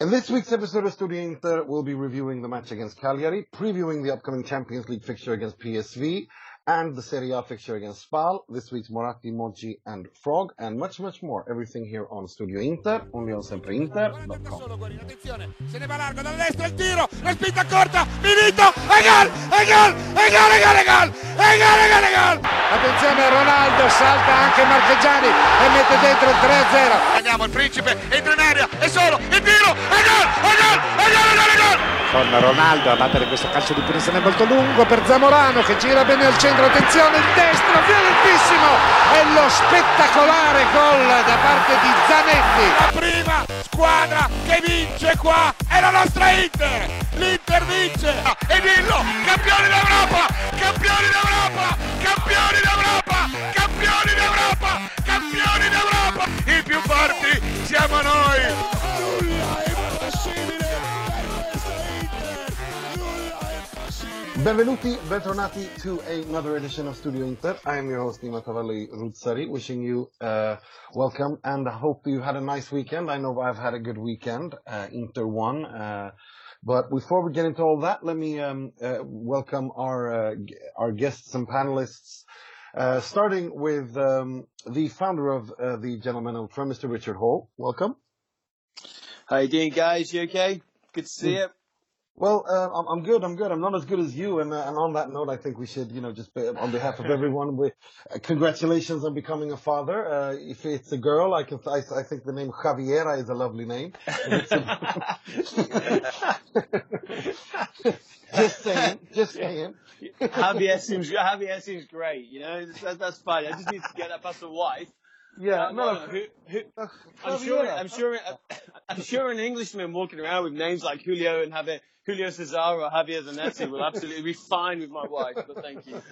In this week's episode of Studio Inter, we'll be reviewing the match against Cagliari, previewing the upcoming Champions League fixture against PSV, and the Serie A fixture against Spal, this week's Moratti, Moggi, and Frog, and much, much more. Everything here on Studio Inter, only on sempreinter.com. Se ne va largo dal destro il tiro, la spinta corta, Milito, e gol, e gol, e gol, e gol, e gol, e gol, e gol, e gol. Attenzione Ronaldo, salta anche Marchegiani e mette dentro il 3-0. Andiamo, il principe entra in area, è solo, il tiro, e gol, e gol, e gol, e gol, e gol. Con Ronaldo a battere questo calcio di punizione molto lungo per Zamorano che gira bene al centro, attenzione il destro, violentissimo e lo spettacolare gol da parte di Zanetti. La prima squadra che vince qua è la nostra Inter. L'Inter vince. E dillo, campioni d'Europa, campioni d'Europa, campioni d'Europa, campioni d'Europa, campioni d'Europa. I più forti siamo noi. Benvenuti, bentornati to another edition of Studio Inter. I am your host, Nima Tavalli Rutsari, wishing you uh, welcome and I hope you had a nice weekend. I know I've had a good weekend. Uh, Inter won. Uh, but before we get into all that, let me um, uh, welcome our uh, our guests and panelists. Uh, starting with um, the founder of uh, the Gentleman Ultra, Mr. Richard Hall. Welcome. How you doing, guys? You okay? Good to see you. Well, uh, I'm, I'm good. I'm good. I'm not as good as you. And, uh, and on that note, I think we should, you know, just be, on behalf of everyone, we, uh, congratulations on becoming a father. Uh, if it's a girl, I can, I, I think the name Javiera is a lovely name. If it's a- just saying. Just saying. Javier seems Javier seems great. You know, that's, that's fine. I just need to get that past the wife. Yeah. Uh, no. who, who, uh, I'm sure. I'm sure. I'm sure an Englishman walking around with names like Julio and Javier, Julio Cesar or Javier Zanetti will absolutely be fine with my wife. But thank you.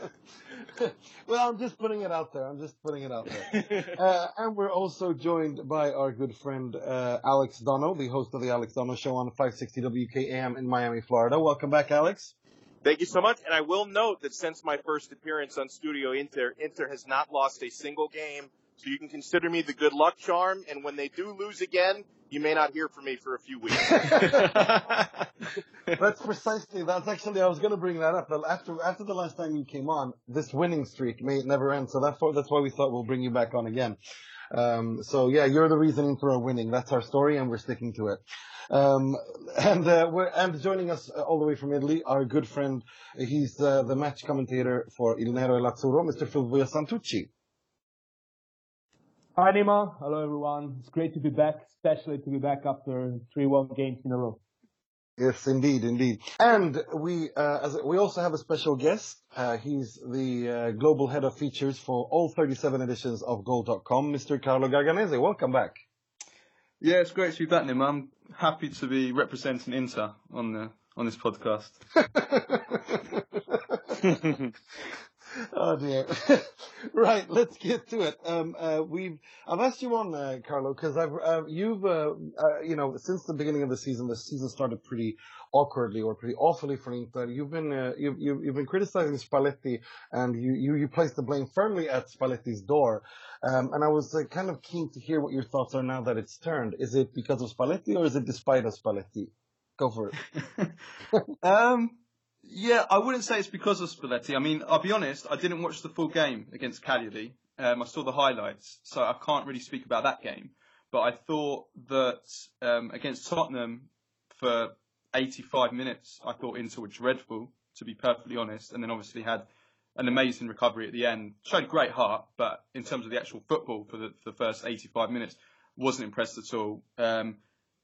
well, I'm just putting it out there. I'm just putting it out there. Uh, and we're also joined by our good friend uh, Alex Dono, the host of the Alex Dono Show on 560 WKAM in Miami, Florida. Welcome back, Alex. Thank you so much. And I will note that since my first appearance on Studio Inter, Inter has not lost a single game. So you can consider me the good luck charm. And when they do lose again, you may not hear from me for a few weeks. That's precisely. That's actually. I was going to bring that up. After after the last time you came on, this winning streak may never end. So that's why that's why we thought we'll bring you back on again. Um, so yeah, you're the reason for our winning. That's our story, and we're sticking to it. Um, and uh, we're and joining us uh, all the way from Italy, our good friend. He's uh, the match commentator for Il Nero e Lazzurro, Mr. Fulvio Santucci. Hi Nima, hello everyone. It's great to be back, especially to be back after three one games in a row. Yes, indeed, indeed. And we, uh, as we also have a special guest. Uh, he's the uh, global head of features for all 37 editions of Goal.com, Mr. Carlo Garganese. Welcome back. Yeah, it's great to be back, Nim. I'm happy to be representing Inter on the on this podcast. oh dear. right, let's get to it. Um, uh, we've I've asked you on, uh, Carlo, because I've uh, you've uh, uh, you know since the beginning of the season, the season started pretty awkwardly or pretty awfully for Inter. You've been uh, you've, you've you've been criticizing Spalletti, and you you you placed the blame firmly at Spalletti's door. Um, and I was uh, kind of keen to hear what your thoughts are now that it's turned. Is it because of Spalletti or is it despite of Spalletti? Go for it. um, yeah, I wouldn't say it's because of Spalletti. I mean, I'll be honest, I didn't watch the full game against Cagliari. Um, I saw the highlights, so I can't really speak about that game. But I thought that um, against Tottenham for 85 minutes, I thought Inter were dreadful, to be perfectly honest, and then obviously had an amazing recovery at the end. Showed great heart, but in terms of the actual football for the, for the first 85 minutes, wasn't impressed at all. Um,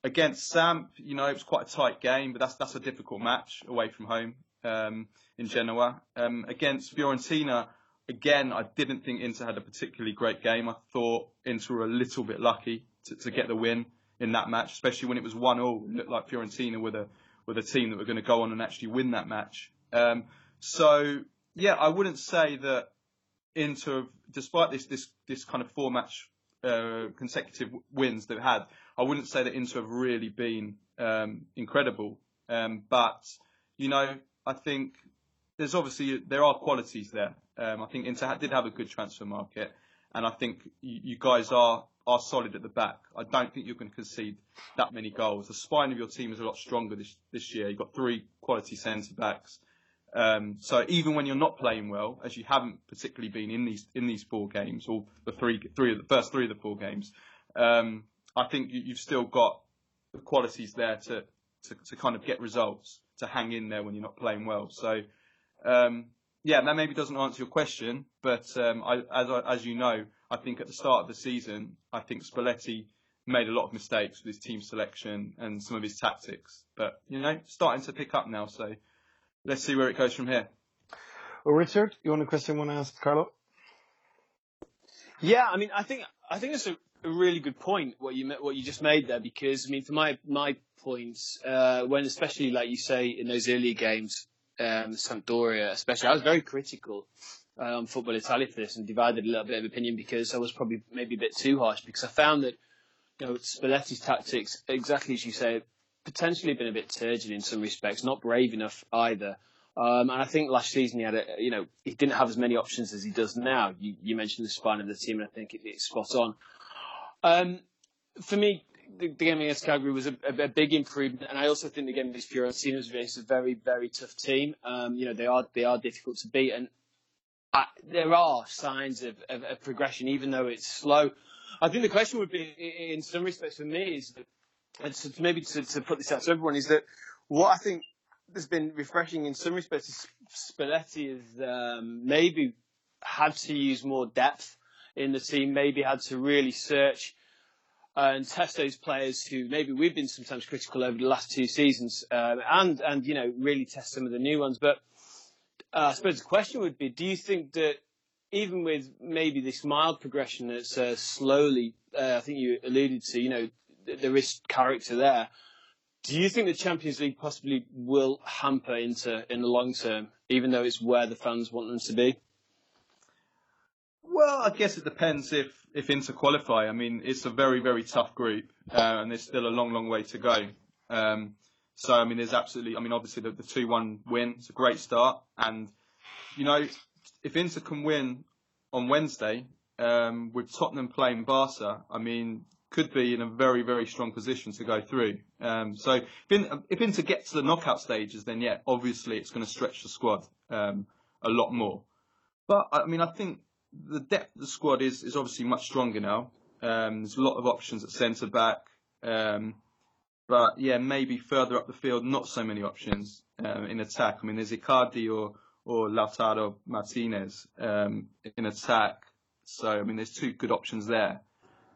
against Samp, you know, it was quite a tight game, but that's that's a difficult match away from home um, in Genoa. Um, against Fiorentina, again, I didn't think Inter had a particularly great game. I thought Inter were a little bit lucky to, to get the win in that match, especially when it was 1 0. It looked like Fiorentina were the were the team that were going to go on and actually win that match. Um, so yeah, I wouldn't say that Inter, despite this this this kind of four match uh, consecutive wins they've had, I wouldn't say that Inter have really been um, incredible. Um, but you know, I think there's obviously there are qualities there. Um, I think Inter did have a good transfer market, and I think you, you guys are are solid at the back. I don't think going to concede that many goals. The spine of your team is a lot stronger this, this year. You've got three quality centre backs. Um, so even when you're not playing well, as you haven't particularly been in these in these four games, or the three three of the first three of the four games, um, I think you, you've still got the qualities there to, to to kind of get results, to hang in there when you're not playing well. So um, yeah, that maybe doesn't answer your question, but um, I, as I, as you know, I think at the start of the season, I think Spalletti made a lot of mistakes with his team selection and some of his tactics. But you know, starting to pick up now. So let's see where it goes from here. Well, Richard, you want a question? Want to ask Carlo? Yeah, I mean, I think I think it's a, a really good point what you what you just made there because I mean, for my my points, uh, when especially like you say in those earlier games, um, Sampdoria especially, I was very critical uh, on Football Italia for this and divided a little bit of opinion because I was probably maybe a bit too harsh because I found that you know Spalletti's tactics, exactly as you say, potentially been a bit turgid in some respects, not brave enough either. Um, and I think last season he had, a, you know, he didn't have as many options as he does now. You, you mentioned the spine of the team, and I think it, it's spot on. Um, for me, the, the, game against Cagliari was a, a, a, big improvement, and I also think the game against Fiorentina was a very, very tough team. Um, you know, they are they are difficult to beat, and I, there are signs of, of, of, progression, even though it's slow. I think the question would be, in some respects, for me, is that, and maybe to, to put this out to everyone, is that what I think has been refreshing in some respects is Spalletti has um, maybe had to use more depth in the team, maybe had to really search and test those players who maybe we've been sometimes critical over the last two seasons, um, and and you know really test some of the new ones. But uh, I suppose the question would be: Do you think that even with maybe this mild progression that's uh, slowly, uh, I think you alluded to, you know, there is character there. Do you think the Champions League possibly will hamper Inter in the long term, even though it's where the fans want them to be? Well, I guess it depends if if Inter qualify. I mean, it's a very very tough group, uh, and there's still a long long way to go. Um, so I mean, there's absolutely. I mean, obviously the, the two one win. It's a great start, and you know, if Inter can win on Wednesday um, with Tottenham playing Barca, I mean, could be in a very, very strong position to go through. Um, so if, if Inter gets to the knockout stages, then yeah, obviously it's going to stretch the squad um, a lot more. But I mean, I think the depth of the squad is, is obviously much stronger now. Um, there's a lot of options at centre back. Um, but yeah, maybe further up the field, not so many options um, in attack. I mean, there's Icardi or, or Lautaro Martinez um, in attack. So, I mean, there's two good options there.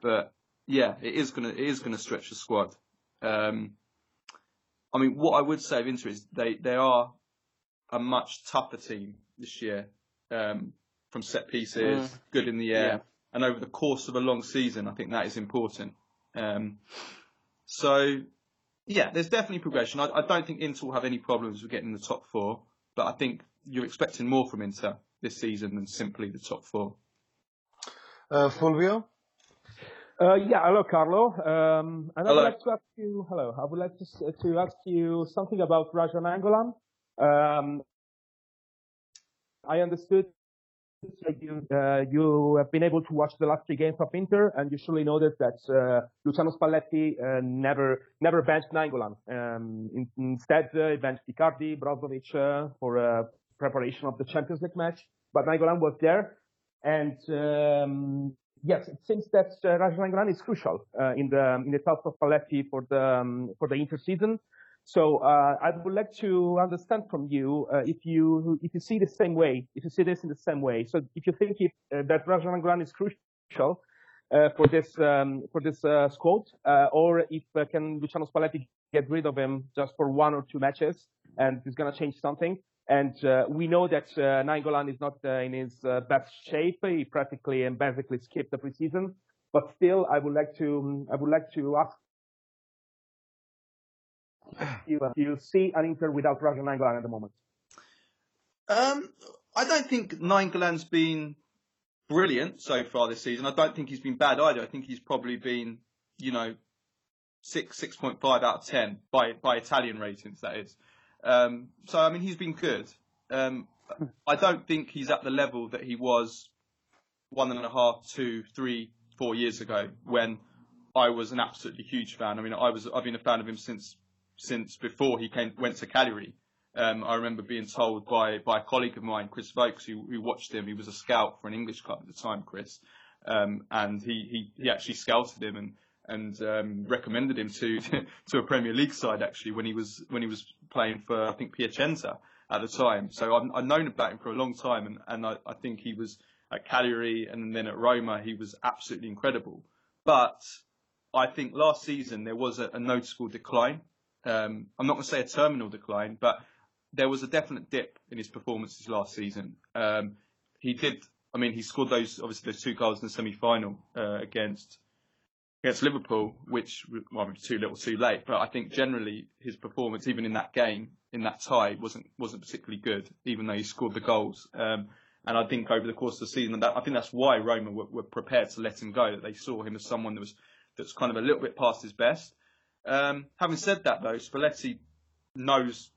But yeah, it is gonna it is gonna stretch the squad. Um, I mean, what I would say of Inter is they they are a much tougher team this year um, from set pieces, mm. good in the air, yeah. and over the course of a long season, I think that is important. Um, so, yeah, there's definitely progression. I, I, don't think Inter will have any problems with getting in the top four, but I think you're expecting more from Inter this season than simply the top four. Uh, Fulvio? Uh, yeah, hello, Carlo. Um, and hello. I would like to ask you, hello, I would like to, to ask you something about Raja Nainggolan. Um, I understood that you, uh, you have been able to watch the last three games of Inter, and you surely noticed that uh, Luciano Spalletti uh, never never benched Nainggolan. Um, in, instead, uh, he benched Icardi, Brozovic uh, for preparation of the Champions League match. But Nainggolan was there, and um, yes, it seems that uh, Raja Nainggolan is crucial uh, in the in the task of Spalletti for the um, for the interseason. So uh, I would like to understand from you uh, if you if you see the same way, if you see this in the same way. So if you think if, uh, that is crucial uh, for this um, for this squad, or if can Luciano Spalletti get rid of him just for one or two matches and he's gonna change something. And uh, we know that uh, Nainggolan is not uh, in his uh, best shape. He practically and basically skipped the preseason. But still, I would like to I would like to ask you, you see an Inter without Raja Nainggolan at the moment. Um, I don't think Nainggolan's been brilliant so far this season. I don't think he's been bad either. I think he's probably been, you know, six six point five out of ten by by Italian ratings. That is. Um, so I mean, he's been good. Um, I don't think he's at the level that he was one and a half, two, three, four years ago when I was an absolutely huge fan. I mean, I was I've been a fan of him since since before he came went to Cagliari. Um, I remember being told by by a colleague of mine, Chris Vokes, who, who watched him. He was a scout for an English club at the time, Chris, um, and he, he he actually scouted him and and um, recommended him to to a Premier League side actually when he was when he was playing for I think Piacenza at the time. So I've, I've known about him for a long time, and and I, I think he was at Cagliari and then at Roma he was absolutely incredible. But I think last season there was a, a noticeable decline. Um, I'm not going to say a terminal decline, but there was a definite dip in his performances last season. Um, he did. I mean, he scored those obviously those two goals in the semi-final uh, against against Liverpool, which well, was too little, too late. But I think generally his performance, even in that game, in that tie, wasn't wasn't particularly good, even though he scored the goals. Um, and I think over the course of the season, that, I think that's why Roma were, were, prepared to let him go. That they saw him as someone that was that's kind of a little bit past his best. Um, having said that, though, Spalletti knows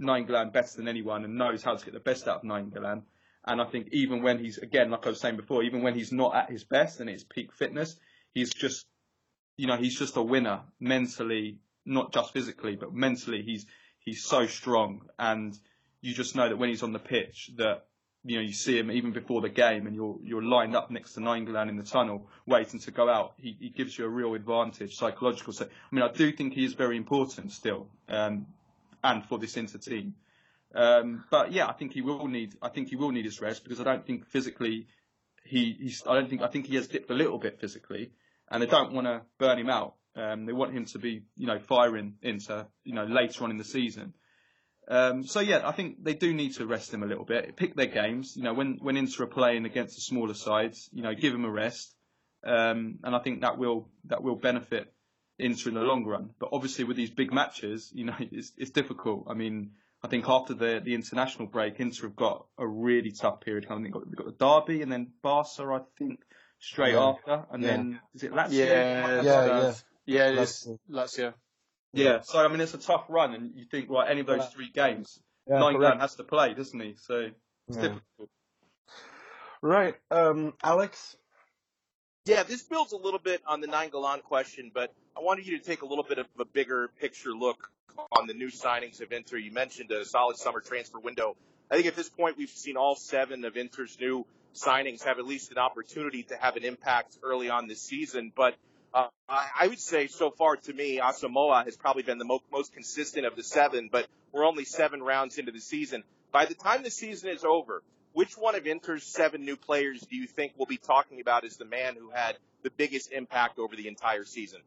Nainggolan better than anyone and knows how to get the best out of Nainggolan. And I think even when he's again, like I was saying before, even when he's not at his best and his peak fitness, he's just, you know, he's just a winner mentally, not just physically, but mentally. He's he's so strong, and you just know that when he's on the pitch, that you know you see him even before the game, and you're you're lined up next to Nainggolan in the tunnel, waiting to go out. He, he gives you a real advantage, psychological. So I mean, I do think he is very important still, um, and for this Inter team. Um, but yeah, I think he will need. I think he will need his rest because I don't think physically he. He's, I don't think. I think he has dipped a little bit physically, and they don't want to burn him out. Um, they want him to be, you know, firing into, you know, later on in the season. Um, so yeah, I think they do need to rest him a little bit. Pick their games. You know, when when Inter are playing against the smaller sides, you know, give him a rest, um, and I think that will that will benefit Inter in the long run. But obviously, with these big matches, you know, it's it's difficult. I mean, I think after the the international break, Inter have got a really tough period. I think they've got, they've got the derby and then Barca, I think, straight Yeah. after, and Yeah. then is it Lazio? Yeah, Yeah, yeah. yeah, it That's. Lazio. Yeah, so I mean it's a tough run, and you think right, any of those three games, Yeah, Nainggolan correct. has to play, doesn't he? So it's Yeah. difficult. Right, um, Alex. Yeah, this builds a little bit on the Nainggolan question, but I wanted you to take a little bit of a bigger picture look on the new signings of Inter. You mentioned a solid summer transfer window. I think at this point we've seen all seven of Inter's new signings have at least an opportunity to have an impact early on this season. But uh, I, would say so far to me, Asamoah has probably been the mo- most consistent of the seven, but we're only seven rounds into the season. By the time the season is over, which one of Inter's seven new players do you think we'll be talking about as the man who had the biggest impact over the entire season?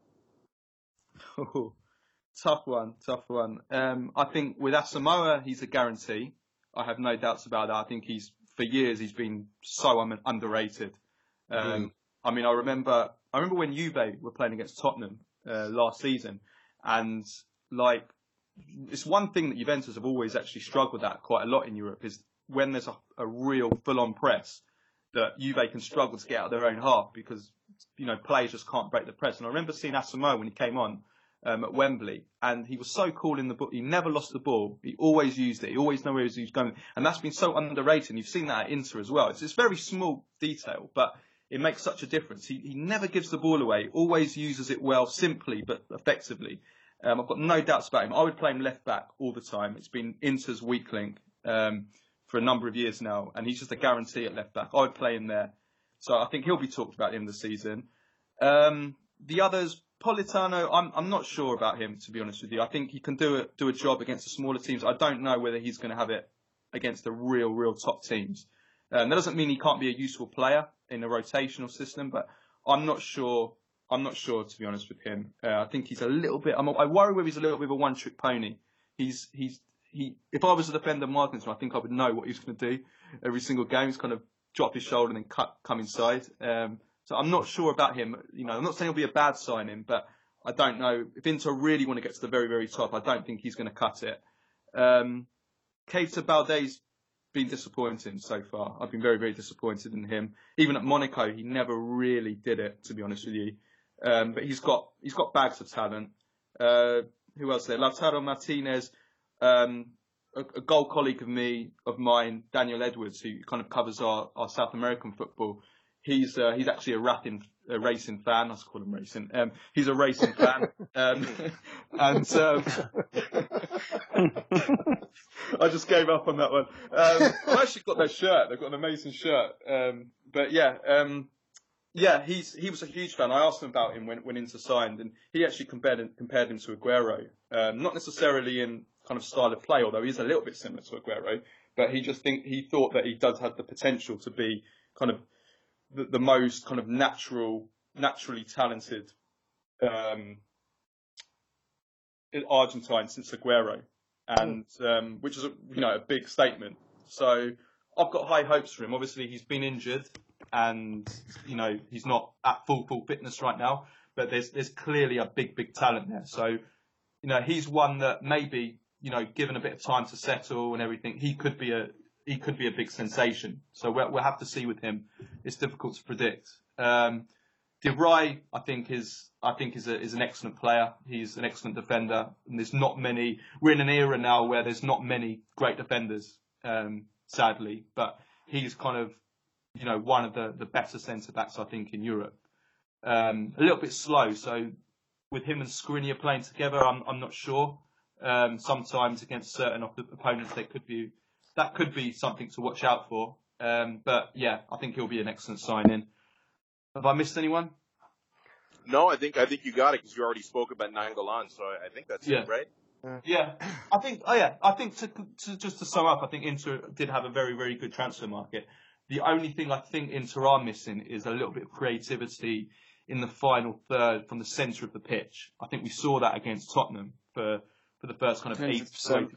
tough one, tough one. Um, I think with Asamoah, he's a guarantee. I have no doubts about that. I think he's for years he's been so un- underrated. Um, I mean, I remember I remember when Juve were playing against Tottenham uh, last season, and like it's one thing that Juventus have always actually struggled at quite a lot in Europe is when there's a, a real full-on press that Juve can struggle to get out of their own half because you know players just can't break the press. And I remember seeing Asamoah when he came on um, at Wembley, and he was so cool in the book. He never lost the ball. He always used it. He always knew where he was going, and that's been so underrated. And you've seen that at Inter as well. It's it's very small detail, but it makes such a difference. He he never gives the ball away. Always uses it well, simply but effectively. Um, I've got no doubts about him. I would play him left back all the time. It's been Inter's weak link um, for a number of years now, and he's just a guarantee at left back. I would play him there. So I think he'll be talked about in the season. Um, the others, Politano, I'm I'm not sure about him to be honest with you. I think he can do a do a job against the smaller teams. I don't know whether he's going to have it against the real real top teams. Um, that doesn't mean he can't be a useful player in a rotational system, but I'm not sure. I'm not sure to be honest with him. Uh, I think he's a little bit. I'm, I worry whether he's a little bit of a one trick pony. He's he's he. If I was a defender, Martinson, I think I would know what he's going to do every single game. He's kind of drop his shoulder and then cut come inside. Um, so I'm not sure about him. You know, I'm not saying he'll be a bad signing, but I don't know if Inter really want to get to the very very top. I don't think he's going to cut it. Um, Keita Balde's been disappointing so far. I've been very very disappointed in him. Even at Monaco, he never really did it. To be honest with you, um, but he's got he's got bags of talent. Uh, who else there? Lautaro Martinez. Um, a, a goal colleague of me, of mine, Daniel Edwards, who kind of covers our, our South American football. he's uh, he's actually a rapping a racing fan. I call him racing. Um, he's a racing fan, um, and um, I just gave up on that one. Um, I've actually got their shirt. They've got an amazing shirt. Um, but yeah, um, yeah, he's he was a huge fan. I asked him about him when when Inter signed, and he actually compared him, compared him to Aguero. Um, not necessarily in kind of style of play, although he's a little bit similar to Aguero. But he just think he thought that he does have the potential to be kind of the, the most kind of natural, naturally talented um, Argentine since Aguero, and um, which is a, you know a big statement. So I've got high hopes for him. Obviously, he's been injured, and you know he's not at full full fitness right now. But there's there's clearly a big big talent there. So you know he's one that maybe you know given a bit of time to settle and everything, he could be a he could be a big sensation. So we'll, we'll have to see with him. It's difficult to predict. Um, De Vrij, I think is I think is a, is an excellent player. He's an excellent defender, and there's not many. We're in an era now where there's not many great defenders, um, sadly. But he's kind of, you know, one of the, the better centre backs I think in Europe. Um, a little bit slow, so with him and Skriniar playing together, I'm I'm not sure. Um, sometimes against certain opponents, they could be that could be something to watch out for. Um, but yeah, I think he'll be an excellent signing. Have I missed anyone? No, I think I think you got it because you already spoke about Nainggolan, so I, I think that's Yeah. it, right? Yeah, I think. Oh yeah, I think to, to just to sum up, I think Inter did have a very very good transfer market. The only thing I think Inter are missing is a little bit of creativity in the final third from the centre of the pitch. I think we saw that against Tottenham for for the first kind of eight. 100%.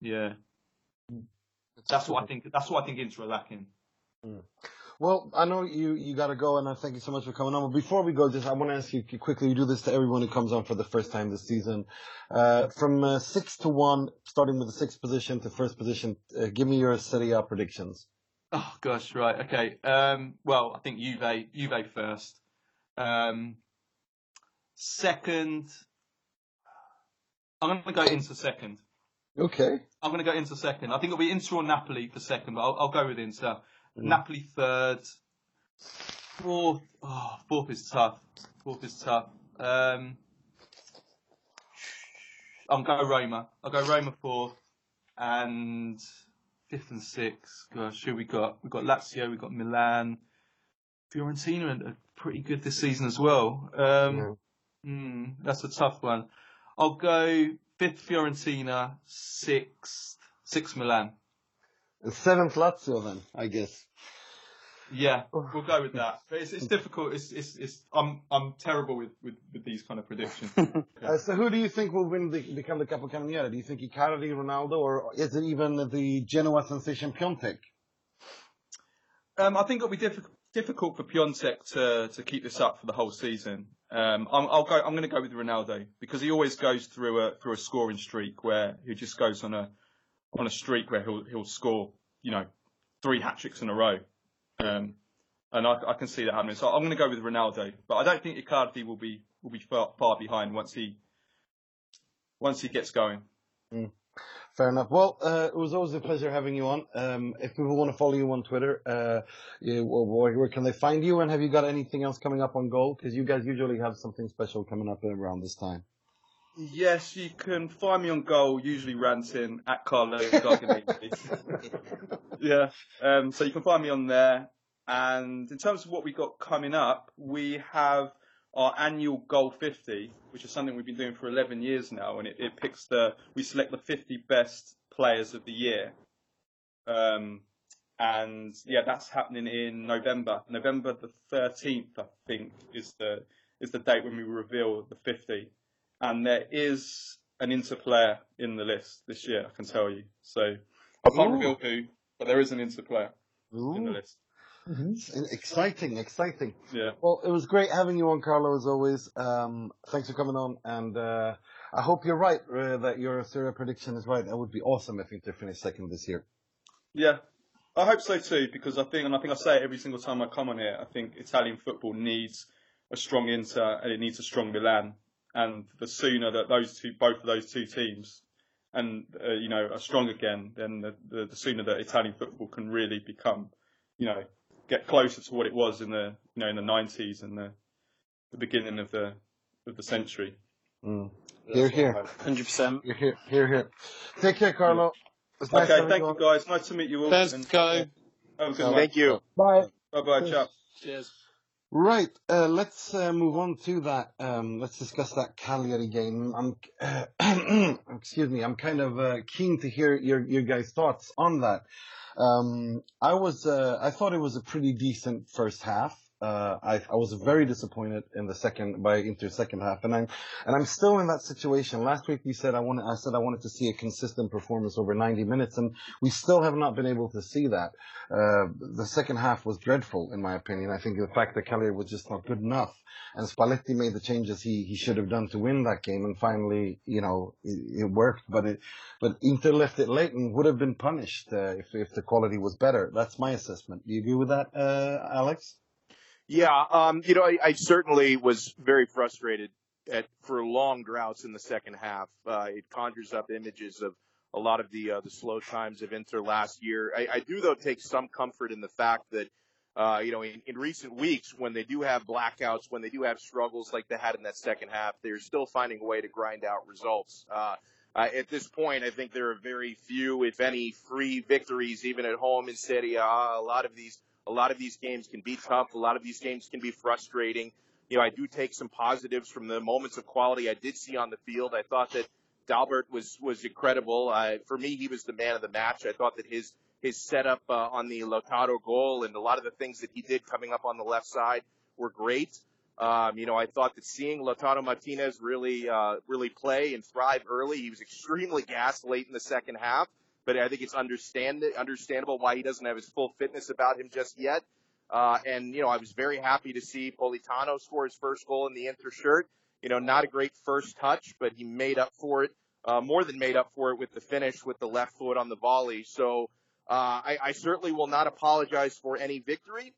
Yeah, that's what I think. That's what I think Inter are lacking. Well, I know you, you gotta go and I thank you so much for coming on. But before we go, just, I want to ask you quickly, you do this to everyone who comes on for the first time this season. Uh, from uh, six to one, starting with the sixth position to first position, uh, give me your Serie A predictions. Oh gosh, right, okay. Um, well, I think Juve, Juve first. Um, second, I'm going to go into second. Okay. I'm going to go into second. I think it'll be Inter or Napoli for second, but I'll, I'll go with Inter. Napoli third. Fourth, oh, fourth is tough. Fourth is tough. Um, I'll go Roma. I'll go Roma fourth, and fifth and sixth. Gosh, who we got? We got Lazio. We got Milan. Fiorentina are pretty good this season as well. Um, hmm, that's a tough one. I'll go fifth Fiorentina, sixth, sixth Milan. And seventh Lazio then, I guess. Yeah, we'll go with that. But it's, it's difficult. It's, it's, it's, I'm, I'm terrible with, with, with these kind of predictions. Uh, so who do you think will win the, become the Capocannoniere? Do you think Icardi, Ronaldo, or is it even the Genoa sensation Piatek? Um, I think it'll be difficult difficult for Piatek to to keep this up for the whole season. Um, I'm, I'll go. I'm going to go with Ronaldo because he always goes through a through a scoring streak where he just goes on a on a streak where he'll he'll score you know three hat tricks in a row. Um, and I, I can see that happening. So I'm going to go with Ronaldo, but I don't think Icardi will be will be far, far behind once he once he gets going. Fair enough. Well, uh, it was always a pleasure having you on. Um, if people want to follow you on Twitter, uh, well, where, where can they find you? And have you got anything else coming up on goal? Because you guys usually have something special coming up around this time. Yes, you can find me on goal, usually ranting at Carlo yeah, um, so you can find me on there. And in terms of what we got coming up, we have our annual Goal 50, which is something we've been doing for 11 years now, and it, it picks the, we select the 50 best players of the year. Um, and yeah, that's happening in November. November the 13th, I think, is the, is the date when we reveal the 50 and there is an Inter player in the list this year. I can tell you. So I can't Ooh. reveal who, but there is an Inter player in the Ooh, list. exciting, exciting. Yeah. Well, it was great having you on, Carlo, as always. Um, thanks for coming on, and uh, I hope you're right uh, that your Serie A prediction is right. That would be awesome if Inter finished second this year. Yeah. I hope so too, because I think, and I think I say it every single time I come on here, I think Italian football needs a strong Inter and it needs a strong Milan. And the sooner that those two, both of those two teams, and uh, you know, are strong again, then the, the, the sooner that Italian football can really become, you know, get closer to what it was in the you know in the 90s and the the beginning of the of the century. Mm. That's Here, here. Hundred percent. Here, here, here, here. Take care, Carlo. It's Okay, having thank you you guys. Nice to meet you all. Thanks, and, Carlo. Have a good So- one. Thank you. Bye. Bye bye, chap. Cheers. Right, uh, let's uh, move on to that. Um, let's discuss that Cagliari game. I'm, excuse me, I'm kind of uh, keen to hear your your guys' thoughts on that. Um, I was, uh, I thought it was a pretty decent first half. Uh, I, I was very disappointed in the second by Inter's second half, and I'm and I'm still in that situation. Last week we said I wanted, I said I wanted to see a consistent performance over 90 minutes, and we still have not been able to see that. Uh, the second half was dreadful, in my opinion. I think the fact that Cagliari was just not good enough, and Spalletti made the changes he, he should have done to win that game, and finally, you know, it, it worked. But it, but Inter left it late and would have been punished uh, if if the quality was better. That's my assessment. Do you agree with that, uh, Alex? Yeah, um, you know, I, I certainly was very frustrated at for long droughts in the second half. Uh, it conjures up images of a lot of the uh, the slow times of Inter last year. I, I do though take some comfort in the fact that uh, you know in, in recent weeks when they do have blackouts, when they do have struggles like they had in that second half, they're still finding a way to grind out results. Uh, uh, at this point, I think there are very few, if any, free victories, even at home in Serie A. A lot of these a lot of these games can be tough. A lot of these games can be frustrating. You know, I do take some positives from the moments of quality I did see on the field. I thought that Dalbert was was incredible. Uh, for me, he was the man of the match. I thought that his his setup uh, on the Lautaro goal and a lot of the things that he did coming up on the left side were great. Um, you know, I thought that seeing Lautaro Martinez really uh, really play and thrive early, he was extremely gassed late in the second half but I think it's understand understandable why he doesn't have his full fitness about him just yet. Uh, and you know, I was very happy to see Politano score his first goal in the Inter shirt. You know, not a great first touch, but he made up for it, uh, more than made up for it with the finish with the left foot on the volley. So uh, I, I certainly will not apologize for any victory,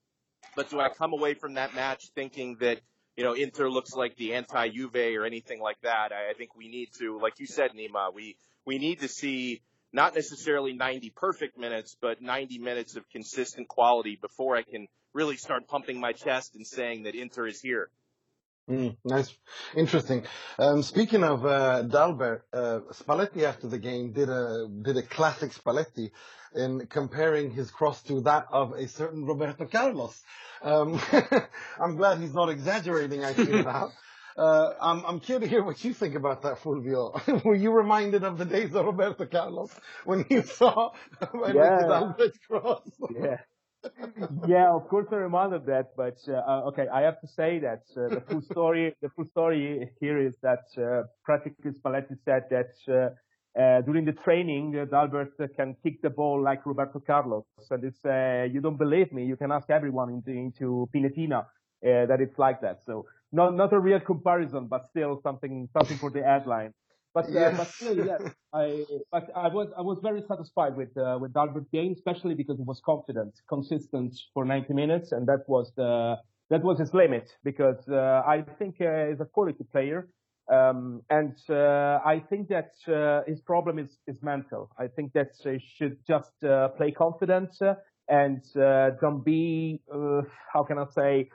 but do I come away from that match thinking that you know Inter looks like the anti-Juve or anything like that? I, I think we need to, like you said, Nima, we we need to see not necessarily 90 perfect minutes, but 90 minutes of consistent quality before I can really start pumping my chest and saying that Inter is here. Mm, nice, interesting. Um, speaking of uh, Dalbert, uh, Spalletti after the game did a did a classic Spalletti in comparing his cross to that of a certain Roberto Carlos. Um, I'm glad he's not exaggerating. I feel now. Uh, I'm, I'm curious to hear what you think about that, Fulvio. Were you reminded of the days of Roberto Carlos when you saw Yeah. Cross? Yeah. yeah, of course I reminded that, but uh, uh, okay, I have to say that uh, the full story, the full story here is that uh, practically Spalletti said that uh, uh, during the training, uh, Dalbert can kick the ball like Roberto Carlos, and it's uh, you don't believe me, you can ask everyone into, into Pinetina uh, that it's like that. So not not a real comparison, but still something something for the headline. But uh, but still, yes, I but I was I was very satisfied with uh, with Dalbert's game, especially because he was confident, consistent for 90 minutes, and that was the that was his limit. Because uh, I think uh, he's a quality player, um, and uh, I think that uh, his problem is is mental. I think that he should just uh, play confident uh, and uh, don't be uh, how can I say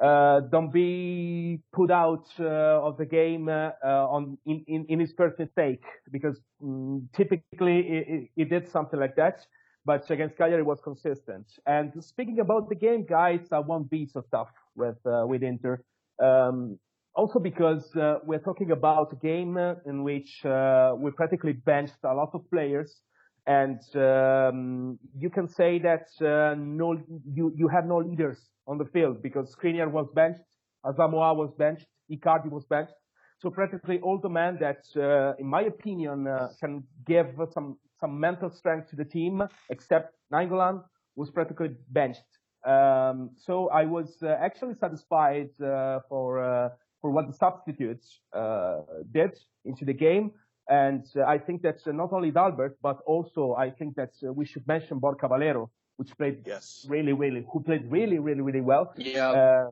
uh, don't be put out uh, of the game uh, on in, in, in his first mistake because mm, typically he, did something like that, but against Cagliari was consistent. And speaking about the game, guys, I won't be so tough with uh, with Inter. Um, also because uh, we're talking about a game in which uh, we practically benched a lot of players and um, you can say that uh, no, you you have no leaders on the field because Skriniar was benched, Asamoah was benched, Icardi was benched. So practically all the men that, uh, in my opinion, uh, can give some some mental strength to the team, except Nainggolan, was practically benched. Um, so I was uh, actually satisfied uh, for uh, for what the substitutes uh, did into the game. And uh, I think that's uh, not only Dalbert, but also I think that uh, we should mention Borja Valero, which played Yes. really, really, who played really, really, really well. Yeah. Uh,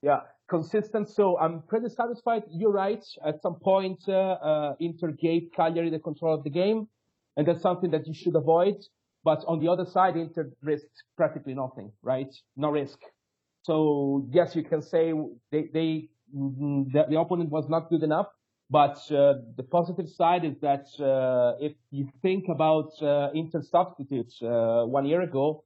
yeah, consistent. So I'm pretty satisfied. You're right. At some point, uh, uh, Inter gave Cagliari the control of the game, and that's something that you should avoid. But on the other side, Inter risked practically nothing, right? No risk. So yes, you can say they, they mm, the, the opponent was not good enough, but uh, the positive side is that uh, if you think about uh, Inter substitutes one year ago,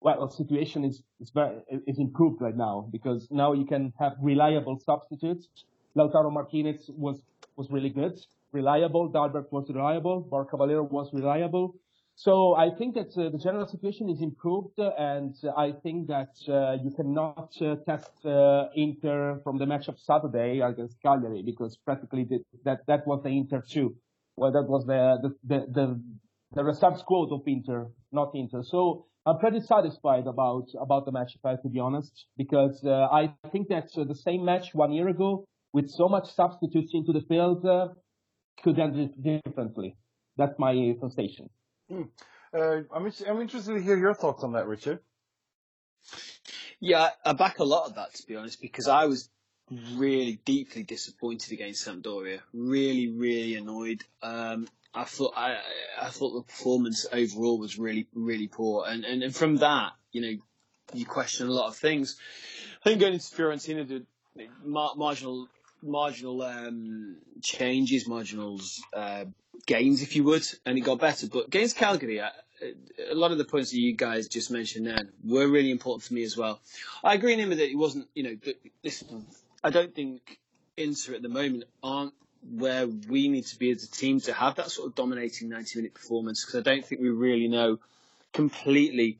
well, the situation is is, very, is improved right now because now you can have reliable substitutes. Lautaro Martinez was was really good, reliable. Dalbert was reliable. Valero was reliable. So I think that uh, the general situation is improved, uh, and I think that uh, you cannot uh, test uh, Inter from the match of Saturday against Cagliari because practically the, that that was the Inter too. Well, that was the the the the, the reserve of Inter, not Inter. So I'm pretty satisfied about about the match, if I to be honest, because uh, I think that the same match one year ago with so much substitutes into the field could end differently. That's my sensation. Hmm. Uh, I'm, I'm interested to hear your thoughts on that, Richard. Yeah, I back a lot of that to be honest, because I was really deeply disappointed against Sampdoria. Really, really annoyed. Um, I thought I, I thought the performance overall was really, really poor, and, and and from that, you know, you question a lot of things. I think going into Fiorentina, the marginal marginal um, changes, marginal uh, gains, if you would, and it got better. But against Cagliari, uh, a lot of the points that you guys just mentioned then were really important for me as well. I agree in him that it wasn't, you know, listen, I don't think Inter at the moment aren't where we need to be as a team to have that sort of dominating 90 minute performance because I don't think we really know completely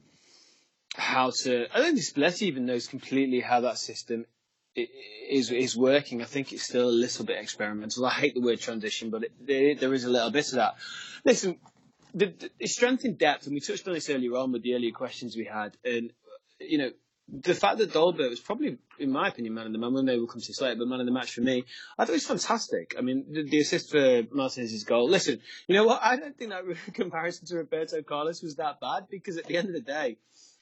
how to. I don't think Spalletti even knows completely how that system is is working. I think it's still a little bit experimental. I hate the word transition, but it, there, there is a little bit of that. Listen, the, the strength in depth, and we touched on this earlier on with the earlier questions we had, and you know the fact that Dalbert was probably, in my opinion, man of the match. Maybe we'll come to this later, but man of the match for me, I thought it was fantastic. I mean, the, the assist for Martinez's goal. Listen, you know what? I don't think that comparison to Roberto Carlos was that bad because at the end of the day,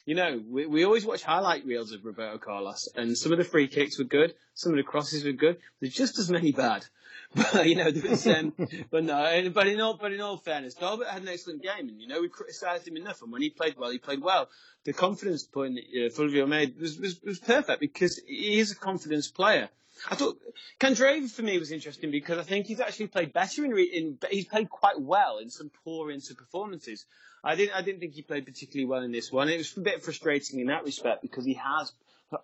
you know, we, we always watch highlight reels of Roberto Carlos, and some of the free kicks were good, some of the crosses were good. There's just as many bad. But you know, there was, um, but no, but in all, but in all fairness, Dalbert had an excellent game, and you know, we criticised him enough, and when he played well, he played well. The confidence point that uh, Fulvio made was, was was perfect because he is a confidence player. I thought Candreva for me was interesting because I think he's actually played better in, in he's played quite well in some poor Inter performances. I didn't I didn't think he played particularly well in this one. It was a bit frustrating in that respect because he has.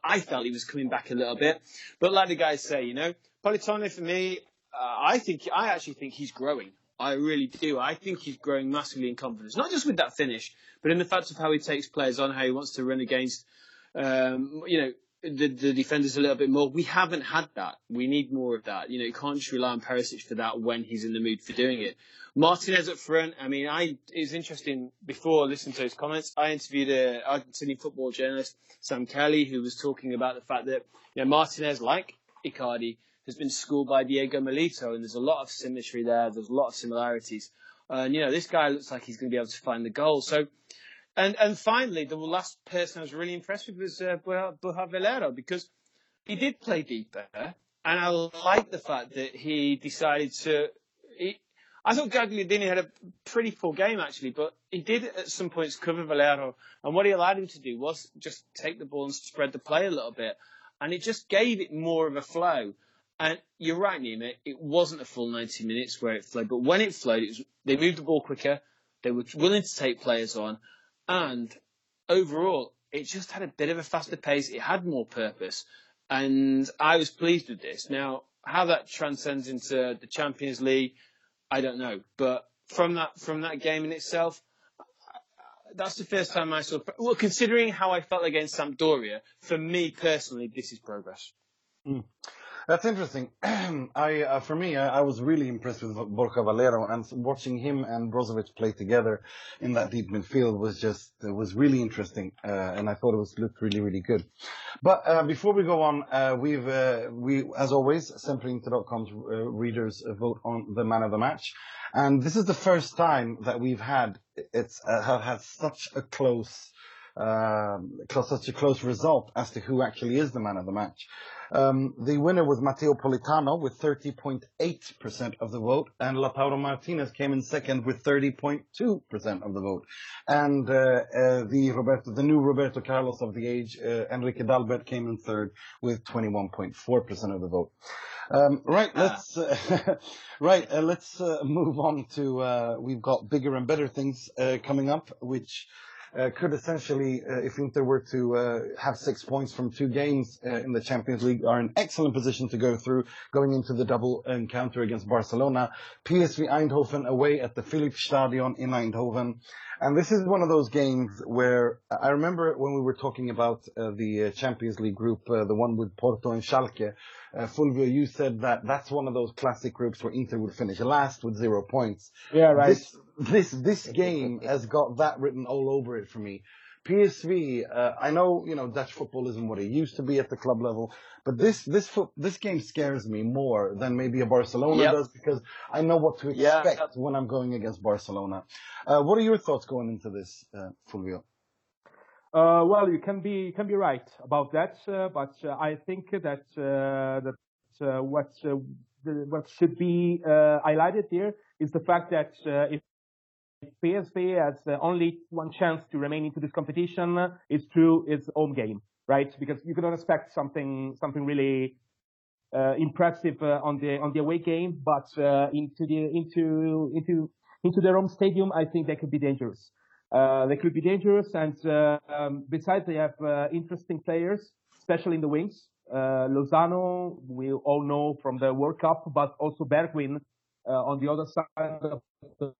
I felt he was coming back a little bit, but like the guys say, you know, Politano for me, uh, I think I actually think he's growing. I really do. I think he's growing massively in confidence, not just with that finish, but in the fact of how he takes players on, how he wants to run against, um, you know, the, the defenders a little bit more. We haven't had that. We need more of that. You know, you can't just rely on Perisic for that when he's in the mood for doing it. Martinez up front. I mean, I it's interesting. Before listening to his comments, I interviewed a Argentinian football journalist, Sam Kelly, who was talking about the fact that you know, Martinez, like Icardi, has been schooled by Diego Milito, and there's a lot of symmetry there. There's a lot of similarities. And you know, this guy looks like he's going to be able to find the goal. So and and finally, the last person I was really impressed with was uh, Valero because he did play deeper, and I like the fact that he decided to. He, I thought Gagliardini had a pretty poor game actually, but he did at some points cover Valero, and what he allowed him to do was just take the ball and spread the play a little bit, and it just gave it more of a flow. And you're right, Nima, it wasn't a full 90 minutes where it flowed, but when it flowed, it was, they moved the ball quicker, they were willing to take players on, and overall, it just had a bit of a faster pace. It had more purpose. And I was pleased with this. Now, how that transcends into the Champions League, I don't know. But from that, from that game in itself, that's the first time I saw. Well, considering how I felt against Sampdoria, for me personally, this is progress. Mm. That's interesting. I, uh, for me, I, I, was really impressed with Borja Valero, and watching him and Brozovic play together in that deep midfield was just was really interesting, uh, and I thought it was looked really really good. But uh, before we go on, uh, we've uh, we as always, SempreInter.com's uh, readers vote on the man of the match, and this is the first time that we've had it's have had such a close um, such a close result as to who actually is the man of the match. Um, the winner was Matteo Politano with 30.8% of the vote, and Lautaro Martinez came in second with 30.2% of the vote. And uh, uh, the Roberto, the new Roberto Carlos of the age, uh, Henrique Dalbert, came in third with 21.4% of the vote. Um, right, ah. let's uh, right, uh, let's uh, move on to. we've got bigger and better things coming up, which could essentially, uh, if Inter were to uh, have six points from two games in the Champions League, are in excellent position to go through, going into the double encounter against Barcelona. PSV Eindhoven away at the Philips-Stadion in Eindhoven. And this is one of those games where I remember when we were talking about uh, the uh, Champions League group, uh, the one with Porto and Schalke, uh, Fulvio, you said that that's one of those classic groups where Inter would finish last with zero points. Yeah, right. This, this, this game has got that written all over it for me. PSV, uh, I know, you know, Dutch football isn't what it used to be at the club level, but this, this foot, this game scares me more than maybe a Barcelona yep. does because I know what to expect yeah. when I'm going against Barcelona. Uh, what are your thoughts going into this, uh, Fulvio? Uh, well, you can be you can be right about that, uh, but uh, I think that uh, that uh, what uh, the, what should be highlighted here is the fact that if PSV has only one chance to remain into this competition, is through its home game, right? Because you cannot expect something something really impressive on the on the away game, but into the into into into their home stadium, I think they could be dangerous. Uh, they could be dangerous, and uh, um, besides, they have uh, interesting players, especially in the wings. Uh, Lozano, we all know from the World Cup, but also Bergwijn uh, on the other side of the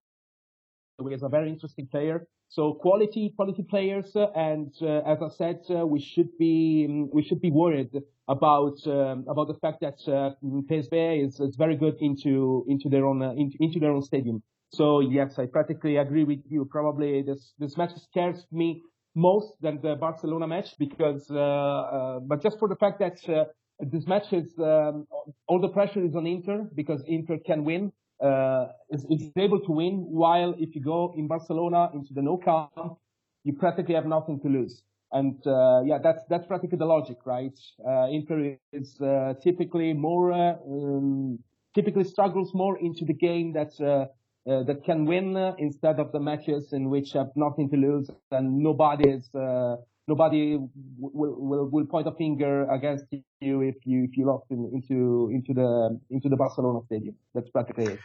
is a very interesting player. So quality, quality players, and as I said, we should be we should be worried about um, about the fact that PSV is, is very good into into their own into, into their own stadium. So yes, I practically agree with you. Probably this this match scares me most than the Barcelona match because, uh, uh, but just for the fact that uh, this match is um, all the pressure is on Inter because Inter can win, uh, is, is able to win. While if you go in Barcelona into the no count, you practically have nothing to lose. And uh, yeah, that's that's practically the logic, right? Uh, Inter is uh, typically more um, typically struggles more into the game that's uh, uh, that can win instead of the matches in which have nothing to lose and nobody is uh, nobody will, will will point a finger against you if you if you lost in, into into the into the Barcelona stadium. That's practically it.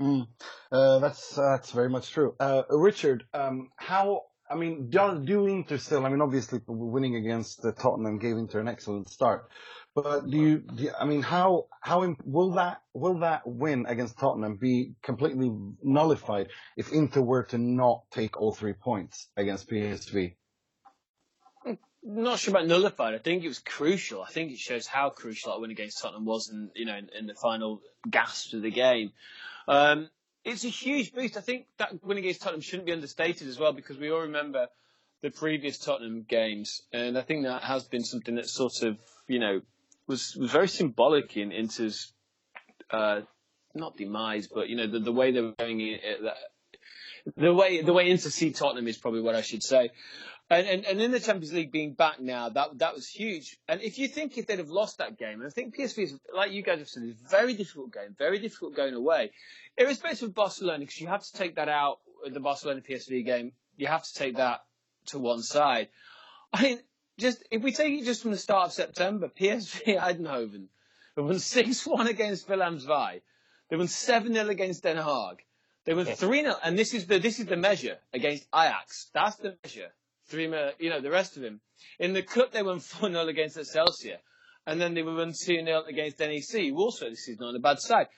Mm. Uh, that's that's very much true. Uh, Richard, um, how I mean, do, do Inter still? I mean, obviously, winning against Tottenham gave Inter an excellent start. But do you, do I mean, how, how, will that, will that win against Tottenham be completely nullified if Inter were to not take all three points against PSV? Not sure about nullified. I think it was crucial. I think it shows how crucial that win against Tottenham was in, you know, in, in the final gasp of the game. Um, it's a huge boost. I think that win against Tottenham shouldn't be understated as well because we all remember the previous Tottenham games, and I think that has been something that sort of, you know, was was very symbolic in Inter's uh, not demise, but you know the, the way they were going in, uh, the way the way Inter see Tottenham is probably what I should say. And, and, and in the Champions League being back now, that that was huge. And if you think if they'd have lost that game, and I think PSV is like you guys have said, it's a very difficult game, very difficult going away, irrespective of Barcelona, because you have to take that out the Barcelona PSV game. You have to take that to one side. I mean, just if we take it just from the start of September, PSV Eindhoven they won six one against Willem II. They won seven 0 against Den Haag. They won three 0 and this is the this is the measure against Ajax. That's the measure. Three, you know, the rest of them. In the cup, they won four 0 against Excelsior, and then they won two 0 against NEC. Also, this is not a bad side.